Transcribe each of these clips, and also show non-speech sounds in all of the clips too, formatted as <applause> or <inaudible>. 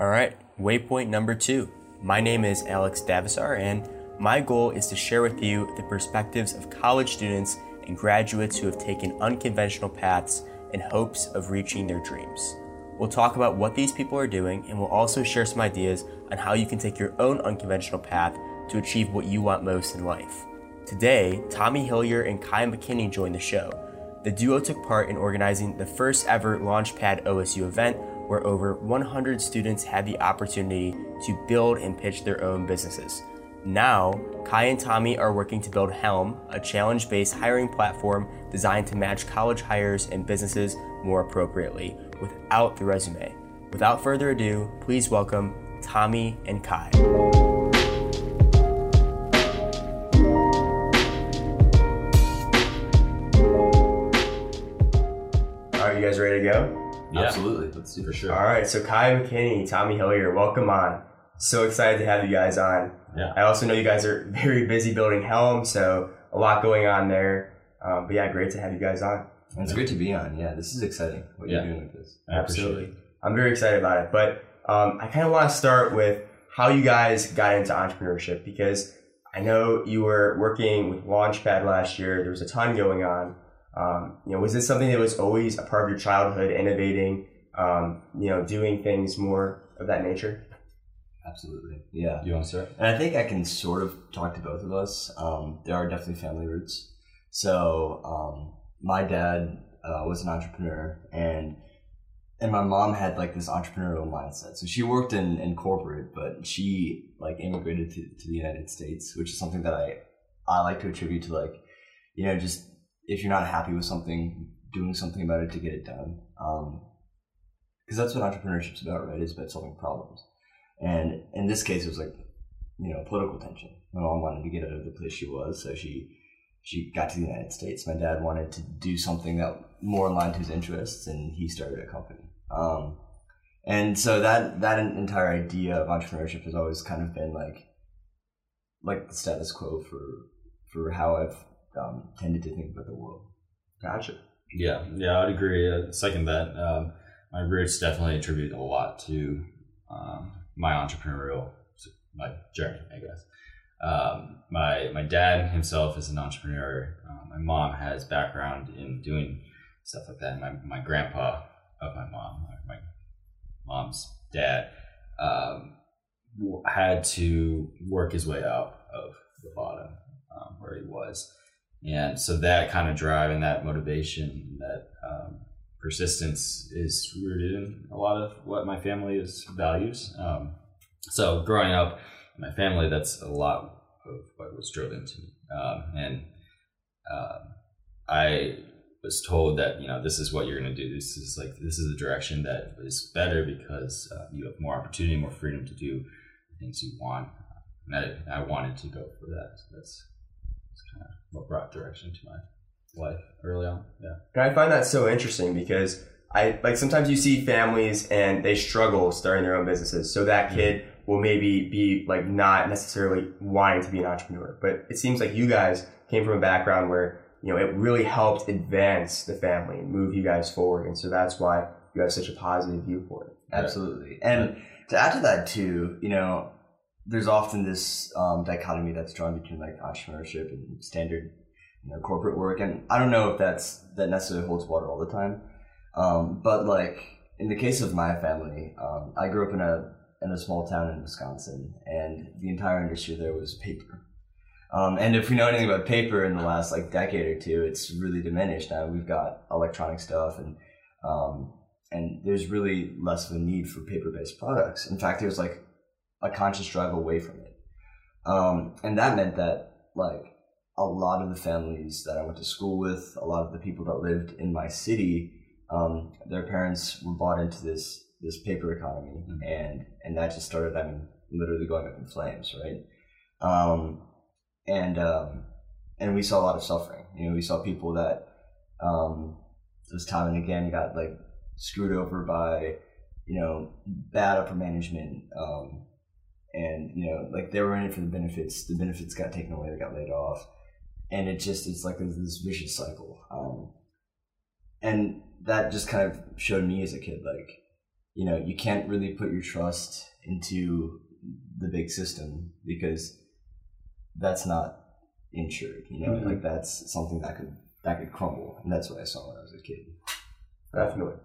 All right, waypoint number two. My name is Alex Davisar, and my goal is to share with you the perspectives of college students and graduates who have taken unconventional paths in hopes of reaching their dreams. We'll talk about what these people are doing, and we'll also share some ideas on how you can take your own unconventional path to achieve what you want most in life. Today, Tommy Hillyer and Kai McKinney joined the show. The duo took part in organizing the first ever Launchpad OSU event where over 100 students had the opportunity to build and pitch their own businesses. Now, Kai and Tommy are working to build Helm, a challenge based hiring platform designed to match college hires and businesses more appropriately without the resume. Without further ado, please welcome Tommy and Kai. Are you guys ready to go? Yeah. Absolutely. Let's see For sure. All right, so Kai McKinney, Tommy Hillyer, welcome on. So excited to have you guys on. Yeah. I also know you guys are <laughs> very busy building Helm, so a lot going on there. Um, but yeah, great to have you guys on. And it's great to be on. Yeah, this is exciting. What Yeah. you're doing with this. I Absolutely. I'm very excited about it. But um, I kind of want to start with how you guys got into entrepreneurship because I know you were working with Launchpad last year. There was a ton going on. Um, you know, was this something that was always a part of your childhood, innovating, um, you know, doing things more of that nature? Absolutely. Yeah. You want to start? And I think I can sort of talk to both of us. Um, there are definitely family roots. So um, my dad uh, was an entrepreneur, and and my mom had like this entrepreneurial mindset. So she worked in, in corporate, but she like immigrated to, to the United States, which is something that I I like to attribute to like you know just if you're not happy with something, doing something about it to get it done. Because that's what entrepreneurship's about, right? It's about solving problems. And in this case, it was like, you know, political tension. My mom wanted to get out of the place she was, so she she got to the United States. My dad wanted to do something that more aligned to his interests, and he started a company. Um, and so that that entire idea of entrepreneurship has always kind of been like like the status quo for for how I've um, tended to think about the world. Gotcha. Yeah, yeah, I'd agree. Uh, second that. Um, my roots definitely attribute a lot to um, my entrepreneurial my journey, I guess. Um, my my dad himself is an entrepreneur. Uh, my mom has background in doing stuff like that. My my grandpa of my mom, my mom's dad, um, had to work his way up of the bottom um, where he was, and so that kind of drive and that motivation, that um, persistence, is rooted in a lot of what my family is values. Um, so growing up in my family, that's a lot of what was drilled into me, um, and um, I was told that you know this is what you're going to do. This is like this is a direction that is better because uh, you have more opportunity, more freedom to do things you want. And I, I wanted to go for that. So that's, that's kind of what brought direction to my life early on. Yeah. And I find that so interesting because I like sometimes you see families and they struggle starting their own businesses. So that mm-hmm. kid will maybe be like not necessarily wanting to be an entrepreneur, but it seems like you guys came from a background where you know it really helped advance the family and move you guys forward, and so that's why you have such a positive view for it. Absolutely. And to add to that too, you know, there's often this um, dichotomy that's drawn between like entrepreneurship and standard, you know, corporate work. And I don't know if that's that necessarily holds water all the time. Um, but like in the case of my family, um, I grew up in a in a small town in Wisconsin, and the entire industry there was paper. Um, and if we know anything about paper in the last like decade or two, it's really diminished. Now we've got electronic stuff and um, and there's really less of a need for paper-based products. In fact, there's like a conscious drive away from it, um, and that meant that like a lot of the families that I went to school with, a lot of the people that lived in my city, um, their parents were bought into this this paper economy, Mhm. and and that just started. I mean, literally going up in flames, right? Um, and um, and we saw a lot of suffering. You know, we saw people that um, just time and again got like screwed over by you know bad upper management um, and you know like they were in it for the benefits the benefits got taken away they got laid off and it just it's like this, vicious cycle um, and that just kind of showed me as a kid like you know, you can't really put your trust into the big system because that's not insured. You know, Mhm. like that's something that could that could crumble, and that's what I saw when I was a kid. Definitely.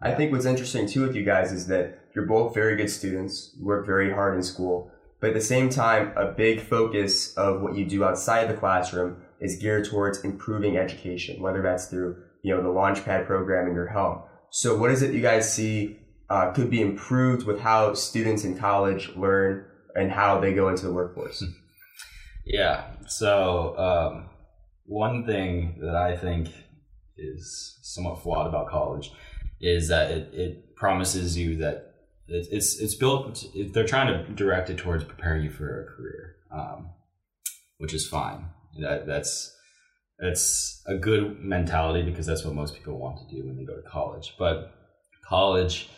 I think what's interesting too with you guys is that you're both very good students, work very hard in school, but at the same time, a big focus of what you do outside the classroom is geared towards improving education, whether that's through you know the Launchpad program in your home. So, what is it you guys see uh, could be improved with how students in college learn and how they go into the workforce? <laughs> Yeah. So um, one thing that I think is somewhat flawed about college is that it, it promises you that it, it's it's built. It, they're trying to direct it towards preparing you for a career, um, which is fine. That that's that's a good mentality because that's what most people want to do when they go to college. But college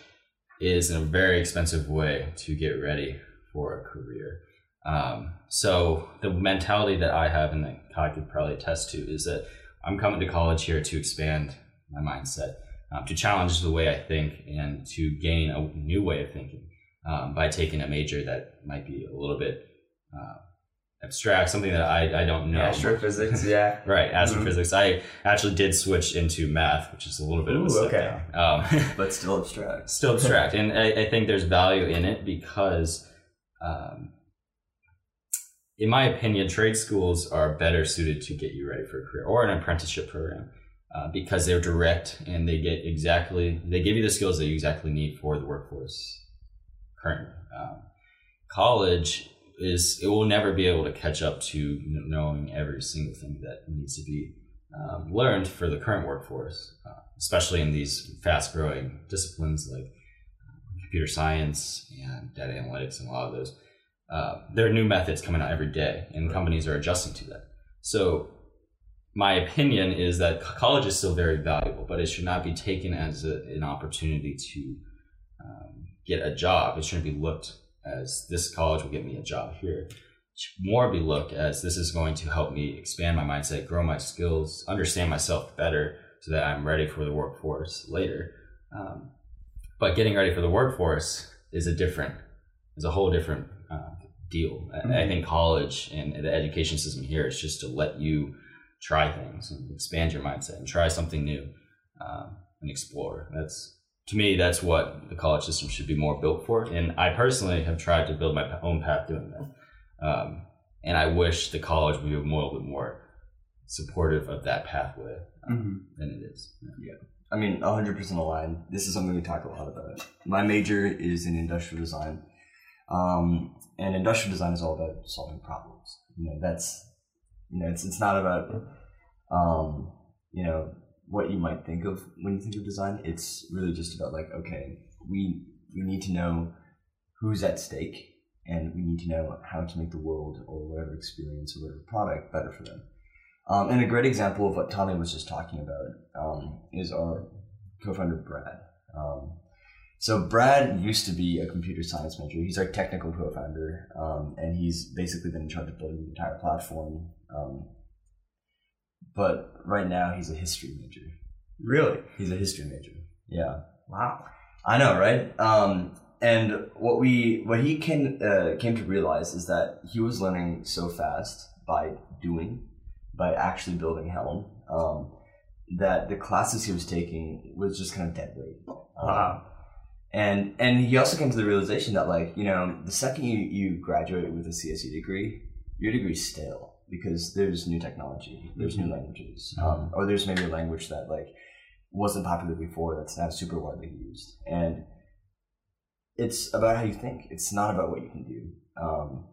is a very expensive way to get ready for a career. Um, so the mentality that I have and that Kai could probably attest to is that I'm coming to college here to expand my mindset, um, to challenge the way I think, and to gain a new way of thinking um, by taking a major that might be a little bit uh, abstract, something that I, I don't know. Astrophysics, <laughs> yeah. Right, astrophysics. I actually did switch into math, which is a little bit of a step okay. down. Um, <laughs> But still abstract. still <laughs> abstract and I, I think there's value in it because um, in my opinion trade schools are better suited to get you ready for a career or an apprenticeship program uh, because they're direct and they get exactly they give you the skills that you exactly need for the workforce currently um, college is it will never be able to catch up to knowing every single thing that needs to be um, learned for the current workforce, uh, especially in these fast growing disciplines like uh, computer science and data analytics and a lot of those. Uh, there are new methods coming out every day, and companies are adjusting to that. So, my opinion is that college is still very valuable, but it should not be taken as a, an opportunity to um, get a job. It shouldn't be looked as this college will get me a job here. It should more be looked as this is going to help me expand my mindset, grow my skills, understand myself better, so that I'm ready for the workforce later. Um, but getting ready for the workforce is a different, is a whole different uh, deal. I, I think college and the education system here is just to let you try things and expand your mindset and try something new um, and explore. That's to me, that's what the college system should be more built for. And I personally have tried to build my own path doing that. Um, and I wish the college would be more, a little bit more supportive of that pathway um, than it is. Yeah. I mean, 100% aligned. This is something we talk a lot about. My major is in industrial design. Um, and industrial design is all about solving problems. You know, that's, you know, it's, it's not about, um, you know, what you might think of when you think of design. It's really just about like, okay, we, we need to know who's at stake and we need to know how to make the world or whatever experience or whatever product better for them. Um, and a great example of what Tommy was just talking about um, is our co-founder Brad. Um, so Brad used to be a computer science major. He's our technical co-founder, um, and he's basically been in charge of building the entire platform. Um, but right now, he's a history major. Really? He's a history major. Yeah. Wow. I know, right? Um, and what we what he came uh, came to realize is that he was learning so fast by doing, by actually building Helm, um, that the classes he was taking was just kind of dead weight. Um, Wow. And and he also came to the realization that like you know the second you you graduate with a CSE degree, your degree's stale because there's new technology, there's new languages, um, or there's maybe a language that like wasn't popular before that's now super widely used. And it's about how you think. It's not about what you can do. Um,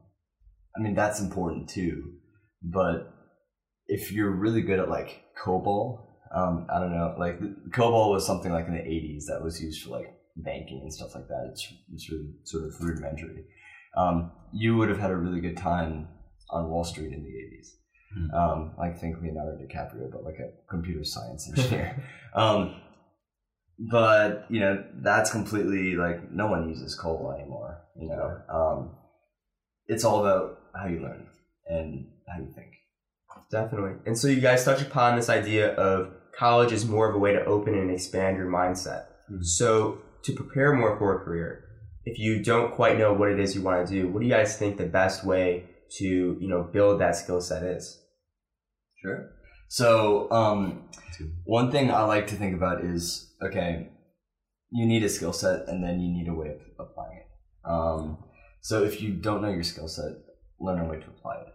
i mean that's important too. But if you're really good at like cobol um, i don't know like cobol was something like in the 80s that was used for like banking and stuff like that it's, it's really sort of rudimentary um, you would have had a really good time on wall street in the 80s Hmm. um, like think Leonardo DiCaprio, but like a computer science engineer. <laughs> um, but you know that's completely like no one uses COBOL anymore. You know, um, it's all about how you learn and how you think. Definitely. And so you guys touch upon this idea of college is more of a way to open and expand your mindset. Mhm. So to prepare more for a career, if you don't quite know what it is you want to do, what do you guys think the best way to you know build that skill set is? Sure. So, um, one thing I like to think about is okay, you need a skill set and then you need a way of applying it. Um, so, if you don't know your skill set, learn a way to apply it,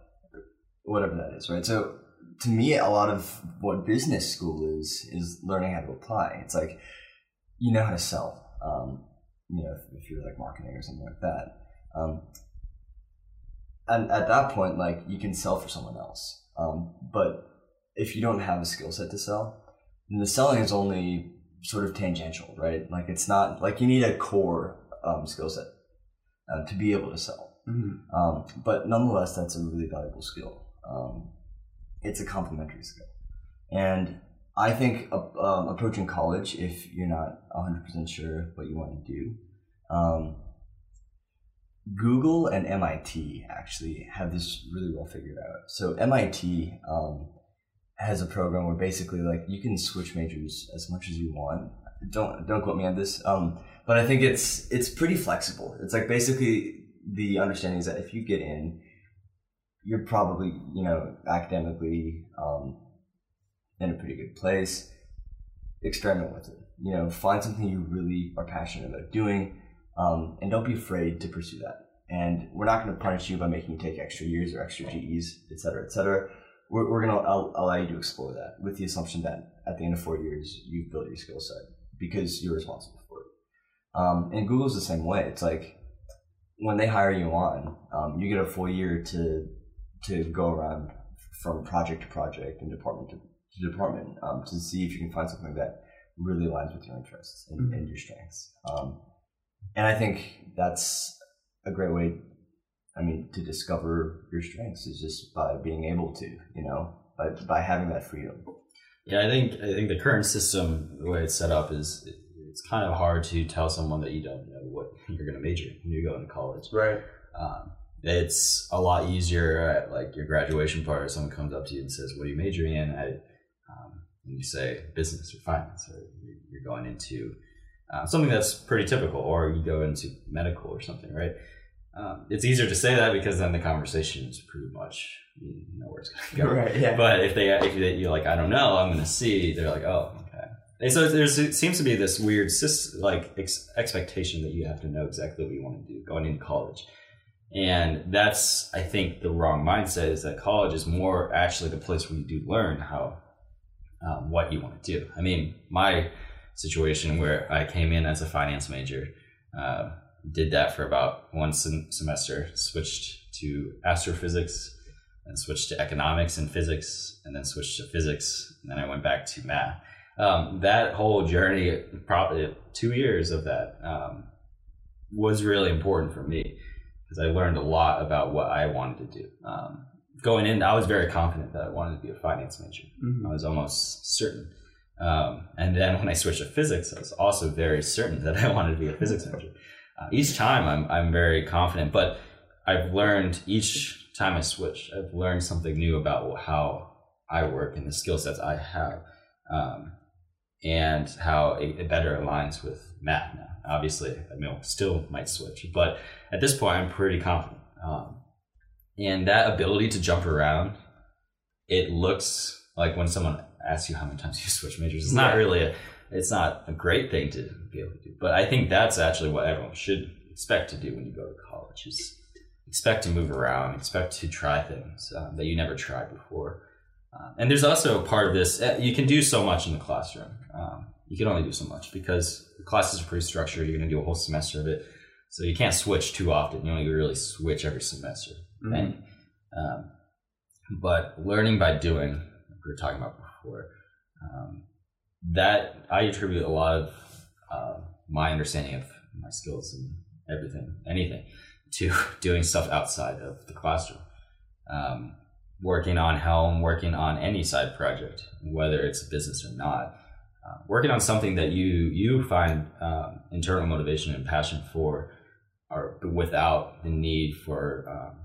whatever that is, right? So, to me, a lot of what business school is is learning how to apply. It's like you know how to sell. Um, you know, if, if, you're like marketing or something like that. Um, and at that point, like you can sell for someone else. Um, but if you don't have a skill set to sell, then the selling is only sort of tangential, right? Like it's not like you need a core um, skill set uh, to be able to sell. Mm-hmm. Um, but nonetheless, that's a really valuable skill. Um, it's a complementary skill, and I think um, approaching college, if you're not 100% sure what you want to do, um, Google and MIT actually have this really well figured out. So MIT um, has a program where basically like you can switch majors as much as you want. Don't don't quote me on this, um, but I think it's it's pretty flexible. It's like basically the understanding is that if you get in, you're probably you know academically um, in a pretty good place. Experiment with it. You know, find something you really are passionate about doing, um, and don't be afraid to pursue that. And we're not going to punish you by making you take extra years or extra GEs, et cetera, et cetera. We're, we're going to allow you to explore that with the assumption that at the end of four years, you've built your skill set because you're responsible for it. Um, and Google's the same way. It's like when they hire you on, um, you get a full year to to go around from project to project and department to department um, to see if you can find something that really aligns with your interests and, mm-hmm. and your strengths. Um, and I think that's a great way. I mean, to discover your strengths is just by being able to, you know, by by having that freedom. Yeah, I think I think the current system, the way it's set up, is it's kind of hard to tell someone that you don't know what you're going to major when you go into college. Right. Um, it's a lot easier at like your graduation party. Someone comes up to you and says, "What are you majoring in?" I and you say business or finance, or you're going into uh, something that's pretty typical, or you go into medical or something, right? Um, it's easier to say that because then the conversation is pretty much you know where it's going to go. <laughs> Right. Yeah. But if they if you're like I don't know, I'm going to see. They're like oh okay. And so there's it seems to be this weird like ex- expectation that you have to know exactly what you want to do going into college. And that's, I think, the wrong mindset is that college is more actually the place where you do learn how um, what you want to do. I mean, my situation where I came in as a finance major, uh, did that for about one sem- semester, switched to astrophysics, and switched to economics and physics, and then switched to physics, and then I went back to math. Um, that whole journey, probably two years of that, um, was really important for me because I learned a lot about what I wanted to do. Um, going in, I was very confident that I wanted to be a finance major. Mm-hmm. I was almost certain. Um, and then when I switched to physics, I was also very certain that I <laughs> wanted to be a physics major. Uh, each time I'm, I'm very confident, but I've learned each time I switch, I've learned something new about how I work and the skill sets I have, um, and how it, it, better aligns with math now. Obviously, I mean, still might switch, but at this point, I'm pretty confident. Um, and that ability to jump around, it looks like when someone asks you how many times <laughs> you switch majors, it's not really a, it's not a great thing to be able to do. But I think that's actually what everyone should expect to do when you go to college is expect to move around, expect to try things um, that you never tried before. Um, and there's also a part of this, uh, you can do so much in the classroom. Um, you can only do so much because the classes are pretty structured. You're going to do a whole semester of it. So you can't switch too often. You only really switch every semester mm-hmm. Um, but learning by doing, like we were talking about before, um, that I attribute a lot of uh, my understanding of my skills and everything, anything, to <laughs> doing stuff outside of the classroom. Um, working on Helm, working on any side project, whether it's a business or not, uh, working on something that you you find um, internal motivation and passion for, or without the need for um,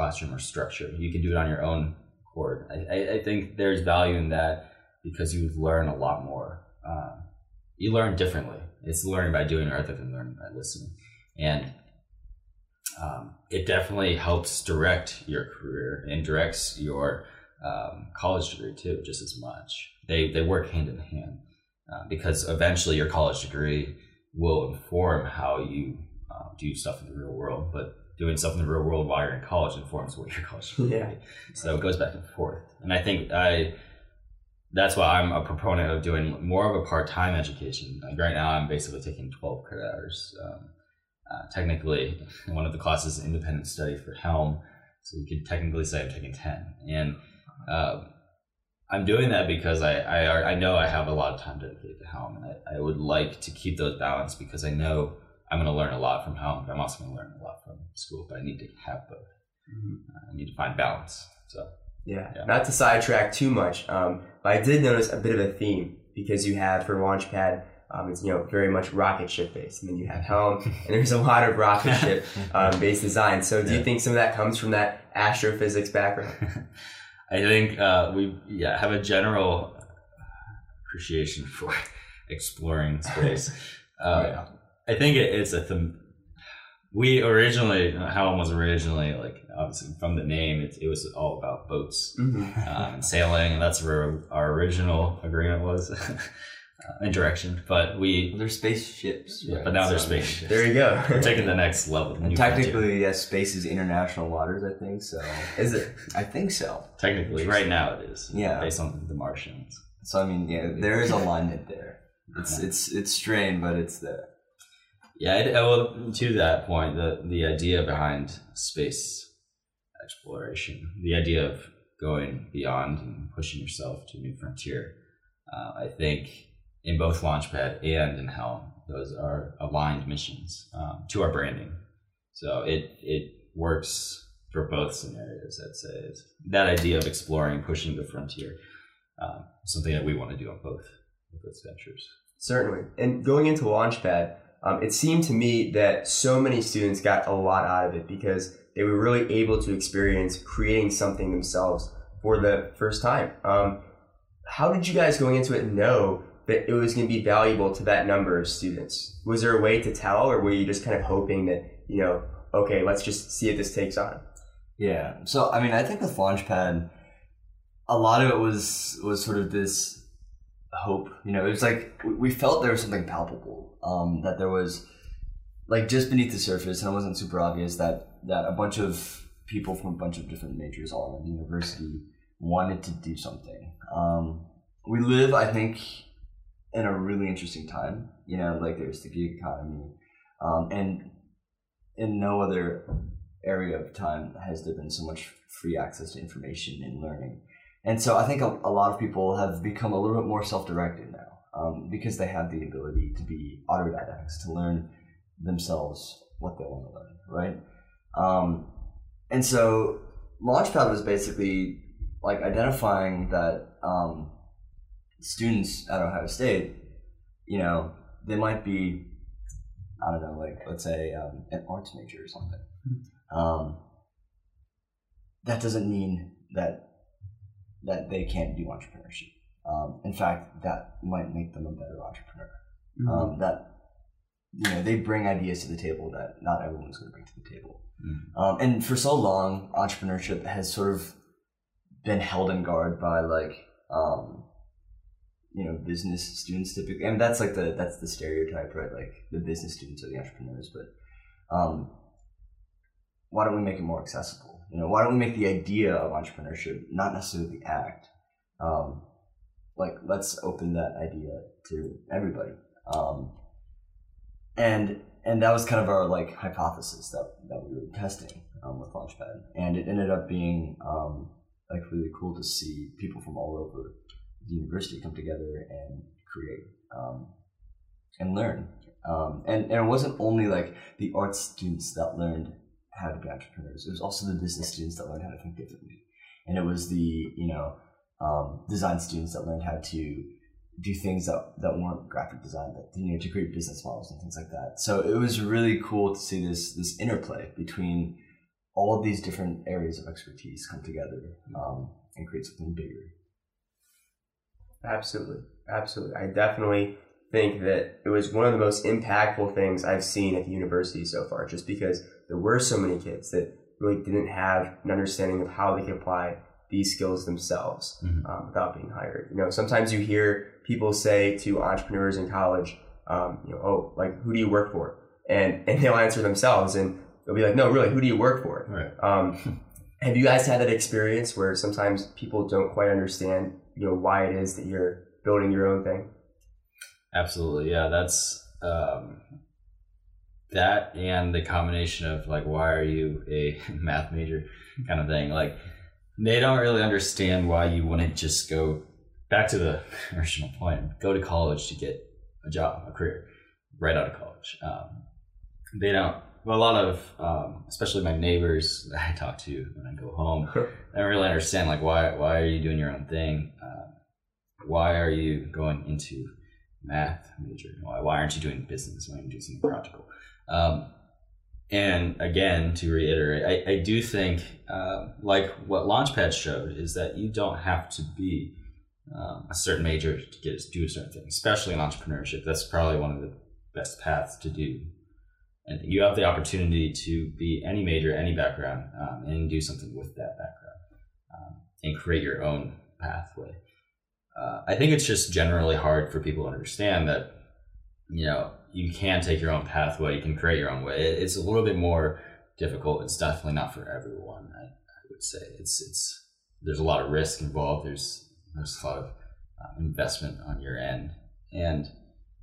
classroom or structure. You can do it on your own accord. I, I think there's value in that because you learn a lot more. Um, you learn differently It's learning by doing rather than learning by listening, and um, it definitely helps direct your career and directs your um, college degree too, just as much. They they work hand in hand uh, because eventually your college degree will inform how you uh, do stuff in the real world, but doing stuff in the real world while you're in college informs what your <laughs> college degree. Yeah. So it goes back and forth, and I think I that's why I'm a proponent of doing more of a part time education. Like right now, I'm basically taking 12 credit hours. Um, uh, technically, one of the classes is independent study for Helm, so you could technically say I'm taking 10. And uh, I'm doing that because I, I, I know I have a lot of time dedicated to Helm, and I, I would like to keep those balanced because I know I'm going to learn a lot from Helm, but I'm also going to learn a lot from school. But I need to have both. Uh, I need to find balance. So Yeah. Yeah. Not to sidetrack too much, um, but I did notice a bit of a theme because you have for Launchpad, um, it's you know very much rocket ship based, and then you have Helm, <laughs> and there's a lot of rocket ship <laughs> um, based design. So do you think some of that comes from that astrophysics background? <laughs> I think uh, we yeah have a general appreciation for exploring space. Uh, yeah. I think it, it's a them. We originally Helm was originally like obviously from the name it, it was all about boats Mhm. um, and sailing and that's where our original agreement was <laughs> uh, in direction. But we They're spaceships. yeah, right? but now they're spaceships. There you go. We're taking the next level. the And frontier. technically, yes, space is international waters. I think so. Is it? I think so. technically right now it is Yeah. based on the Martians. So I mean, yeah, there is alignment there. It's it's it's strained, but it's there. Yeah, well, to that point, the the idea behind space exploration, the idea of going beyond and pushing yourself to a new frontier, uh, I think in both Launchpad and in Helm, those are aligned missions um, to our branding. So it it works for both scenarios. I'd say It's that idea of exploring, pushing the frontier, um, something that we want to do on both of those ventures. Certainly. And going into Launchpad, um, it seemed to me that so many students got a lot out of it because they were really able to experience creating something themselves for the first time. Um, how did you guys going into it know that it was going to be valuable to that number of students? Was there a way to tell, or were you just kind of hoping that, you know, okay, let's just see if this takes on? Yeah. So I mean, I think with Launchpad, a lot of it was was sort of this hope. You know, it was like we- felt there was something palpable. Um, that there was like just beneath the surface, and it wasn't super obvious that that a bunch of people from a bunch of different majors all around the university wanted to do something. Um, we live, I think, in a really interesting time. You know, like there's the gig economy, um, and in no other area of time has there been so much free access to information and learning. And so I think a, a lot of people have become a little bit more self-directed now um, because they have the ability to be autodidacts, to learn themselves what they want to learn, right? Um, and so Launchpad was basically like identifying that um, students at Ohio State, you know, they might be, I don't know, like let's say um, an arts major or something. Um, that doesn't mean that that they can't do entrepreneurship. Um, in fact, that might make them a better entrepreneur. Um, that you know they bring ideas to the table that not everyone's going to bring to the table. Mm. Um, and for so long, entrepreneurship has sort of been held in guard by like um, you know business students typically, and that's like the that's the stereotype, right? Like the business students are the entrepreneurs, but um, why don't we make it more accessible? You know, why don't we make the idea of entrepreneurship not necessarily the act? Um, like, let's open that idea to everybody. Um, and and that was kind of our like hypothesis that, that we were testing um, with Launchpad, and it ended up being um, like really cool to see people from all over the university come together and create um, and learn. Um, and, and it wasn't only like the art students that learned how to be entrepreneurs. It was also the business students that learned how to think differently. And it was the, you know, um, design students that learned how to do things that, that weren't graphic design, but, you know, to create business models and things like that. So it was really cool to see this, this interplay between all of these different areas of expertise come together um, and create something bigger. Absolutely, absolutely. I definitely think that it was one of the most impactful things I've seen at the university so far, just because there were so many kids that really didn't have an understanding of how they could apply these skills themselves Mhm. um, without being hired. You know, sometimes you hear people say to entrepreneurs in college, um, you know, oh, like who do you work for? And and they'll answer themselves, and they'll be like, no, really, who do you work for? Right. Um, <laughs> have you guys had that experience where sometimes people don't quite understand, you know, why it is that you're building your own thing? Absolutely, yeah. That's um, that, and the combination of like, why are you a <laughs> math major, kind of thing. Like, they don't really understand why you wouldn't just go back to the <laughs> original point. Go to college to get a job, a career, right out of college. Um, they don't. Well, a lot of, um, especially my neighbors that I talk to when I go home, I don't really understand like why why are you doing your own thing? Uh, why are you going into math major? Why, why aren't you doing business? Why aren't you doing something practical? Um, and again, to reiterate, I, I do think, uh, like what Launchpad showed, is that you don't have to be um, a certain major to get do a certain thing, especially in entrepreneurship. That's probably one of the best paths to do. And you have the opportunity to be any major, any background, um, and do something with that background um, and create your own pathway. Uh, I think it's just generally hard for people to understand that, you know, you can take your own pathway, you can create your own way. It, it's a little bit more difficult. It's definitely not for everyone. I, I would say it's it's there's a lot of risk involved. There's there's a lot of uh, investment on your end, and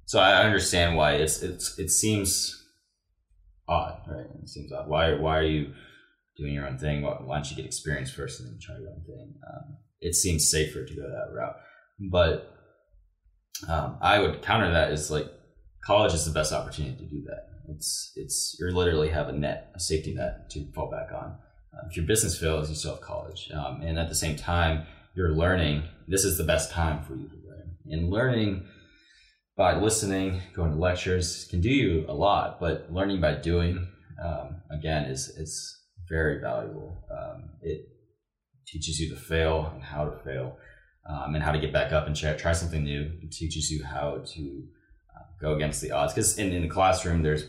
so I understand why it's it's it seems odd, right? It seems odd. Why why are you doing your own thing? Why, why don't you get experience first and then try your own thing? Um, it seems safer to go that route, but um, I would counter that as like college is the best opportunity to do that. It's it's you literally have a net, a safety net to fall back on. Uh, if your business fails, you still have college, um, and at the same time, you're learning. This is the best time for you to learn, and learning by listening, going to lectures can do you a lot, but learning by doing, um, again, is is very valuable. Um, it teaches you to fail and how to fail, um, and how to get back up and try, try something new. It teaches you how to go against the odds. Because in, in the classroom, there's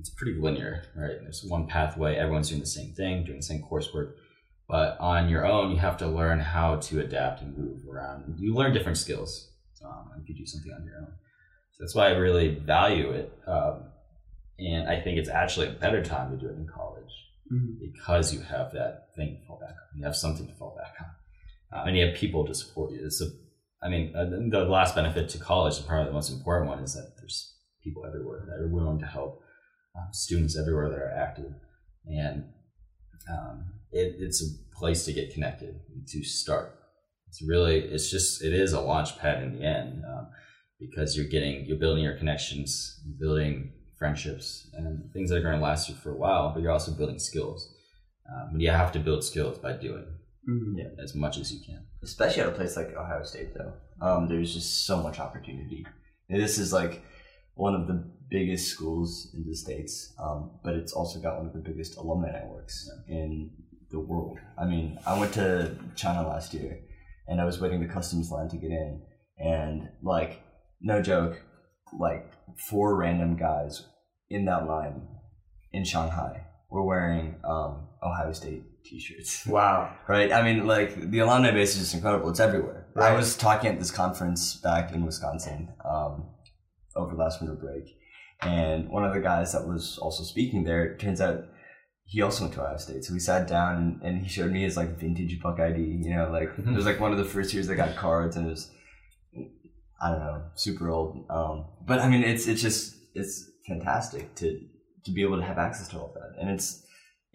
it's pretty linear, right? There's one pathway. Everyone's doing the same thing, doing the same coursework. But on your own, you have to learn how to adapt and move around. You learn different skills um, if you do something on your own. So that's why I really value it. Um, and I think it's actually a better time to do it in college because you have that thing to fall back on. You have something to fall back on. Uh, and you have people to support you. It's a, I mean, uh, the last benefit to college, and probably the most important one, is that there's people everywhere that are willing to help, uh, students everywhere that are active. And um, it, it's a place to get connected, to start. It's really, it's just, it is a launch pad in the end. Um, because you're getting you're building your connections building friendships and things that are going to last you for a while but you're also building skills um, and you have to build skills by doing Yeah. as much as you can especially at a place like Ohio State, though. Um, there's just so much opportunity. And this is like one of the biggest schools in the states, um, but it's also got one of the biggest alumni networks in the world. I mean, I went to China last year, and I was waiting the customs line to get in, and like, no joke, like four random guys in that line in Shanghai were wearing um, Ohio State T-shirts <laughs> Wow. right? I mean, like the alumni base is just incredible. It's everywhere. I was talking at this conference back in Wisconsin um, over last winter break, and one of the guys that was also speaking there, it turns out he also went to Ohio State. So we sat down and, and he showed me his like vintage Buck ID. You know, like it was like one of the first years they got cards, and it was I don't know, super old. Um, but I mean, it's it's just it's fantastic to to be able to have access to all that, and it's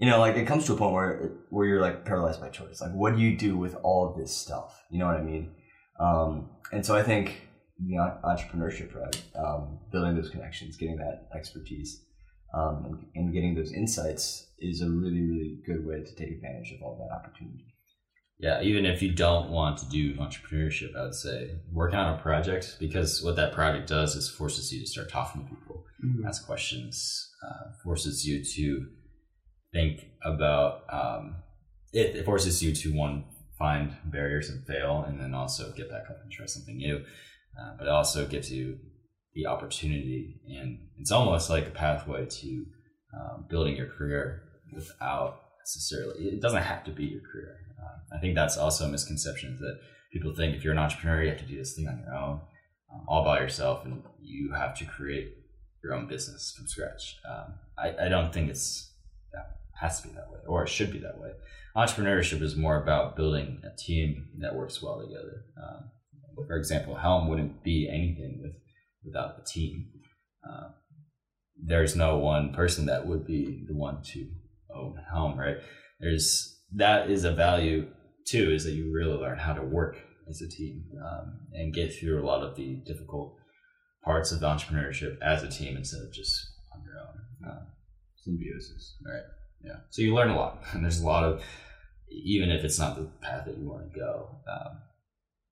you know, like it comes to a point where where you're like paralyzed by choice. Like, what do you do with all of this stuff? You know what I mean? Um, and so I think the en- entrepreneurship, right, um, building those connections, getting that expertise, um, and, and getting those insights is a really, really good way to take advantage of all that opportunity. yeah even if you don't want to do entrepreneurship i would say working on a project because what that project does is forces you to start talking to people ask questions, uh, forces you to think about. Um, it, it forces you to one find barriers and fail, and then also get back up and try something new. Uh, but it also gives you the opportunity, and it's almost like a pathway to um, building your career without necessarily. It doesn't have to be your career. Um, I think that's also a misconception that people think if you're an entrepreneur, you have to do this thing on your own, um, all by yourself, and you have to create your own business from scratch. Um, I, I don't think it's that has to be that way, or it should be that way. Entrepreneurship is more about building a team that works well together. Um, for example, Helm wouldn't be anything with without the team. Uh, there's no one person that would be the one to own Helm, right? There's that is a value too, is that you really learn how to work as a team um, and get through a lot of the difficult parts of entrepreneurship as a team instead of just on your own. Uh, Symbiosis. right? Yeah. So you learn a lot, and <laughs> there's a lot of even if it's not the path that you want to go, um,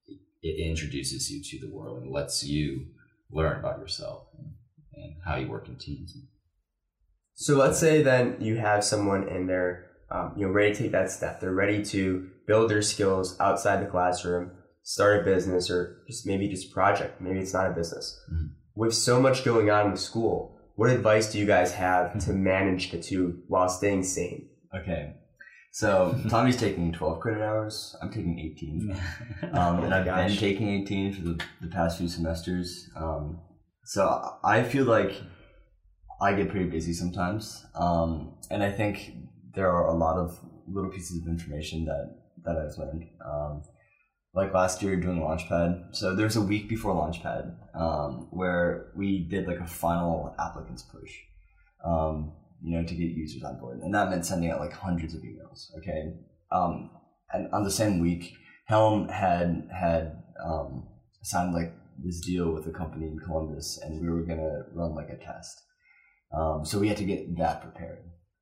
it, it introduces you to the world and lets you learn about yourself and, and how you work in teams. So let's say then you have someone in they're um, you know ready to take that step. They're ready to build their skills outside the classroom, start a business, or just maybe just a project. Maybe it's not a business. Mhm. With so much going on with school, what advice do you guys have to manage the two while staying sane? Okay. So Tommy's taking 12 credit hours. I'm taking 18. <laughs> Um, and I've been taking 18 for the, the past few semesters. Um, so I feel like I get pretty busy sometimes. Um, and I think there are a lot of little pieces of information that, that I've learned. Like last year doing Launchpad. So there's a week before Launchpad um, where we did like a final applicants push, um, you know, to get users on board. And that meant sending out like hundreds of emails. Okay. Um, and on the same week, Helm had had um, signed like this deal with a company in Columbus, and we were gonna run like a test. Um, so we had to get that prepared.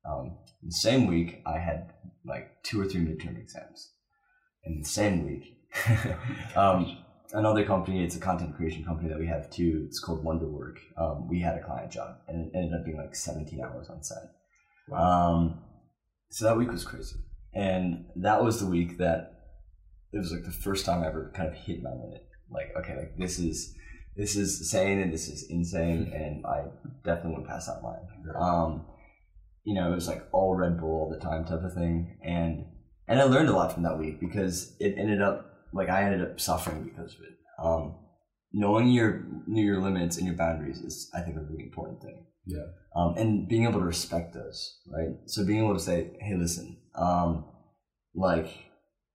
Um, the same week, I had like two or three midterm exams. And the same week, <laughs> um, another company, it's a content creation company that we have too. It's called Wonderwork. Um, we had a client job, and it ended up being like 17 hours on site. Um, so that week was crazy, and that was the week that it was like the first time I ever kind of hit my limit. Like, okay, like this is this is sane and this is insane, and I definitely went past that line. Um, you know, it was like all Red Bull all the time type of thing, and and I learned a lot from that week because it ended up like I ended up suffering because of it. Um, knowing your your limits and your boundaries is, I think, a really important thing. Yeah. Um, and being able to respect those, right? So being able to say, "Hey, listen, um, like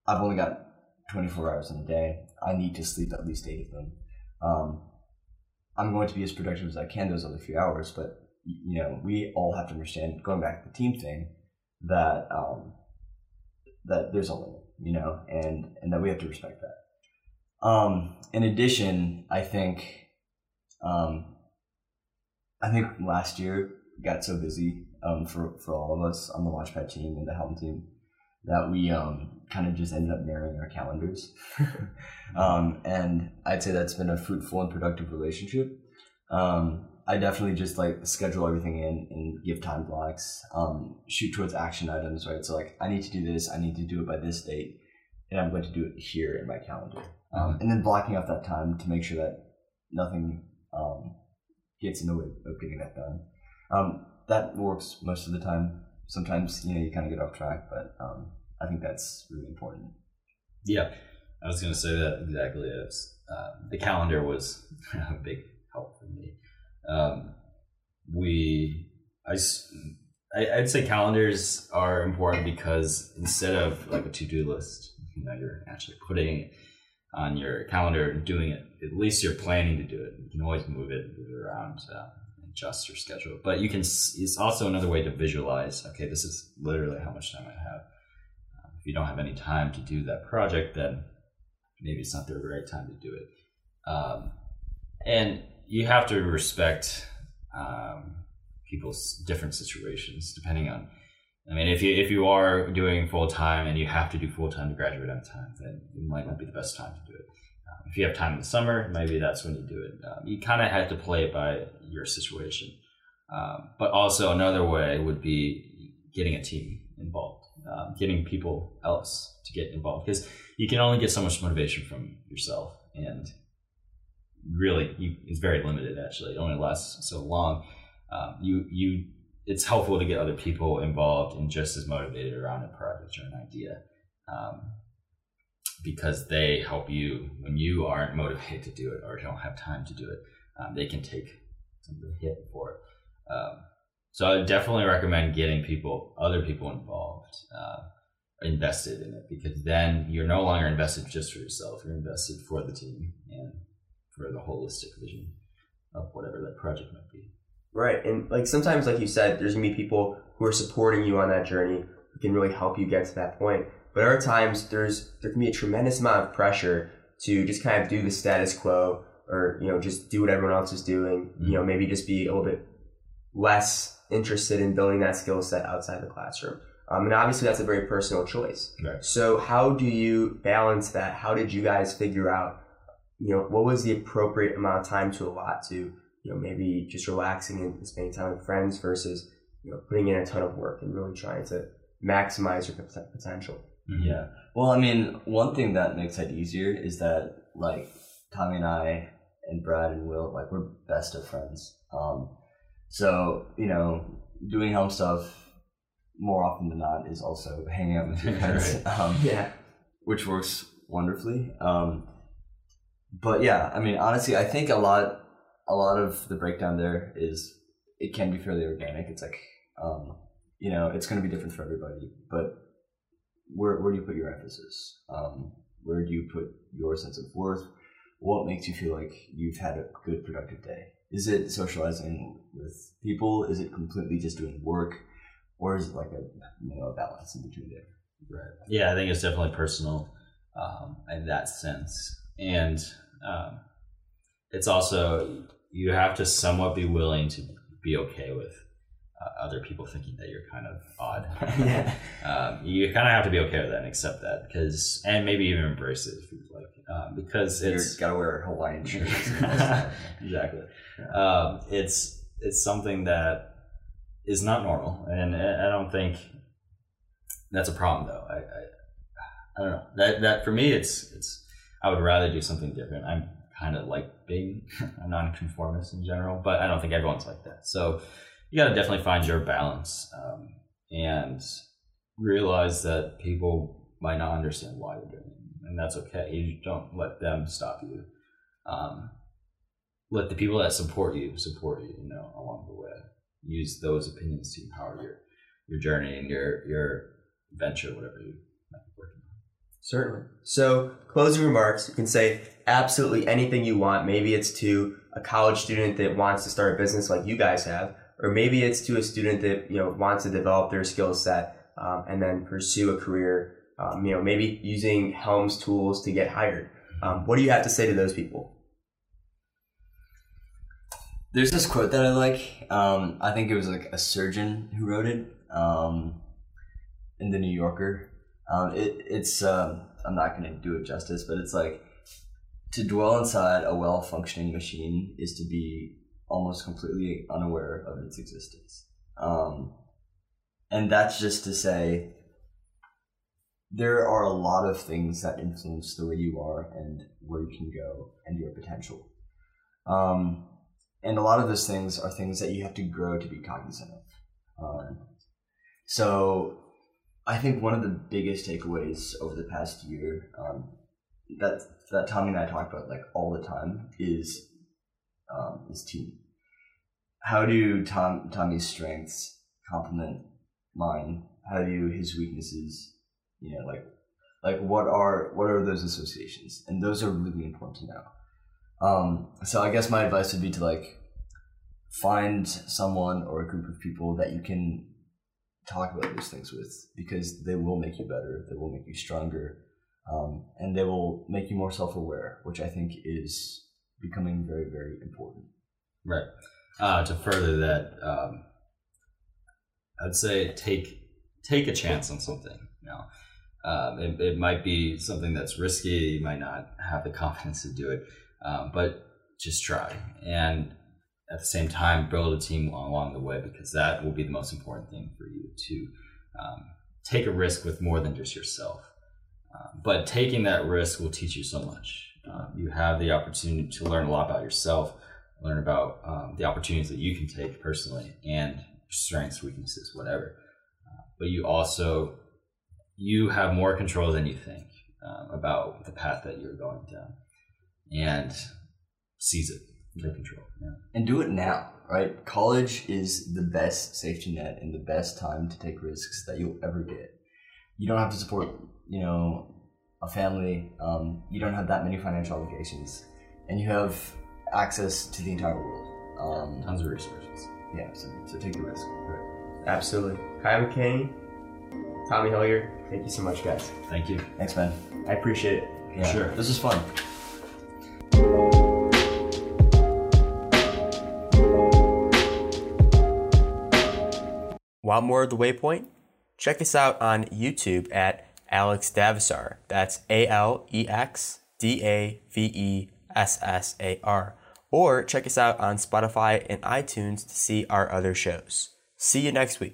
I've only got 24 hours in a day. I need to sleep at least eight of them. Um, I'm going to be as productive as I can those other few hours, but you know, we all have to understand, going back to the team thing, that um, that there's a limit, you know, and and that we have to respect that. Um, in addition, I think, um, I think last year got so busy um, for for all of us on the Launchpad team and the Helm team that we um, kind of just ended up narrowing our calendars. <laughs> um, and I'd say that's been a fruitful and productive relationship. Um, I definitely just like schedule everything in and give time blocks, um, shoot towards action items, right? So like I need to do this, I need to do it by this date, and I'm going to do it here in my calendar. Um, and then blocking off that time to make sure that nothing um, gets in the way of getting that done. Um, that works most of the time. Sometimes you know you kind of get off track, but um, I think that's really important. Yeah, I was going to say that exactly. As um, the calendar was <laughs> a big help for me. Um, we, I, I, I'd say calendars are important because instead of like a to do list, you know, you're actually putting on your calendar and doing it. At least you're planning to do it. You can always move it, move it around, uh, adjust your schedule. But you can. It's also another way to visualize. Okay, this is literally how much time I have. Um, if you don't have any time to do that project, then maybe it's not the right time to do it. Um, and you have to respect um, people's different situations depending on. I mean, if you if you are doing full time and you have to do full time to graduate on time, then it might not be the best time to do it. Um, if you have time in the summer, maybe that's when you do it. Um, you kind of have to play it by your situation. Um, but also another way would be getting a team involved, um, getting people else to get involved because you can only get so much motivation from yourself and really you, it's very limited actually. It only lasts so long. Um, you you it's helpful to get other people involved and just as motivated around a project or an idea. Um, because they help you when you aren't motivated to do it or don't have time to do it. Um, they can take some of the hit for it. Um, so I definitely recommend getting people, other people involved, uh, invested in it because then you're no longer invested just for yourself. You're invested for the team for the holistic vision of whatever that project might be. Right. And like sometimes, like you said, there's gonna be people who are supporting you on that journey who can really help you get to that point. But other times there's there can be a tremendous amount of pressure to just kind of do the status quo or, you know, just do what everyone else is doing. You know, maybe just be a little bit less interested in building that skill set outside the classroom. Um, and obviously that's a very personal choice. Right. So how do you balance that? How did you guys figure out, you know, what was the appropriate amount of time to allot to, you know, maybe just relaxing and spending time with friends versus, you know, putting in a ton of work and really trying to maximize your potential? Mm-hmm. Yeah. Well, I mean, one thing that makes it easier is that like Tommy and I and Brad and Will, like we're best of friends. Um, so you know, doing home stuff more often than not is also hanging out with your friends, um, Yeah. which works wonderfully. Um, but yeah, I mean, honestly, I think a lot, a lot of the breakdown there is it can be fairly organic. It's like, um, you know, it's going to be different for everybody, but where where do you put your emphasis? Um, where do you put your sense of worth? What makes you feel like you've had a good productive day? Is it socializing with people? Is it completely just doing work, or is it like a you know a balance in between there? Right. Yeah, I think it's definitely personal um, in that sense, and um, it's also you have to somewhat be willing to be okay with uh, other people thinking that you're kind of odd. <laughs> yeah. um, you kind of have to be okay with that and accept that because, and maybe even embrace it if you'd like, um, because You've it's got to wear Hawaiian <laughs> shirts. exactly. Um, it's it's something that is not normal, and I I don't think that's a problem though. I, I I don't know that that for me it's it's I would rather do something different. I'm kind of like being <laughs> a nonconformist in general, but I don't think everyone's like that. So you got to definitely find your balance um, and realize that people might not understand why you're doing it, and that's okay. You don't let them stop you. Um, let the people that support you support you, you know, along the way. Use those opinions to empower your your journey and your your venture, whatever you might be working on. Certainly. So, closing remarks, you can say absolutely anything you want. Maybe it's to a college student that wants to start a business like you guys have, or maybe it's to a student that you know wants to develop their skill set um, and then pursue a career. Um, you know, maybe using Helm's tools to get hired. Um, what do you have to say to those people? There's this quote that I like. Um, I think it was like a surgeon who wrote it um, in the New Yorker. Um, it, it's um, I'm not going to do it justice, but it's like to dwell inside a well functioning machine is to be almost completely unaware of its existence. Um, and that's just to say there are a lot of things that influence the way you are and where you can go and your potential. Um, and a lot of those things are things that you have to grow to be cognizant of. Um, so I think one of the biggest takeaways over the past year um, that that Tommy and I talk about like all the time is um, is team. How do Tom Tommy's strengths complement mine? How do his weaknesses, you know, like like what are what are those associations? And those are really important to know. Um, so I guess my advice would be to like find someone or a group of people that you can talk about those things with because they will make you better, they will make you stronger, um, and they will make you more self-aware, which I think is becoming very, very important. Right. Uh, to further that, um, I'd say take take a chance on something. You know, um, it, it might be something that's risky. You might not have the confidence to do it, um, but just try. And at the same time, build a team along, the way because that will be the most important thing for you to um, take a risk with more than just yourself. Um, but taking that risk will teach you so much Uh, you have the opportunity to learn a lot about yourself, learn about um, the opportunities that you can take personally, and strengths, weaknesses, whatever. Uh, but you also you have more control than you think um, about the path that you're going down, and seize it, take control. Yeah. and do it now, right? College is the best safety net and the best time to take risks that you'll ever get. You don't have to support, you know, a family. Um, you don't have that many financial obligations, and you have access to the entire world. Um, Tons of resources. yeah, so, so take the risk. Absolutely. Kai McKinney, Tommy Hillyer, thank you so much, guys. Thank you. Thanks, man. I appreciate it. Yeah, Sure. This was fun. Want more of The Waypoint? Check us out on YouTube at Alex Davessar. That's A L E X D A V E S S A R. Or check us out on Spotify and iTunes to see our other shows. See you next week.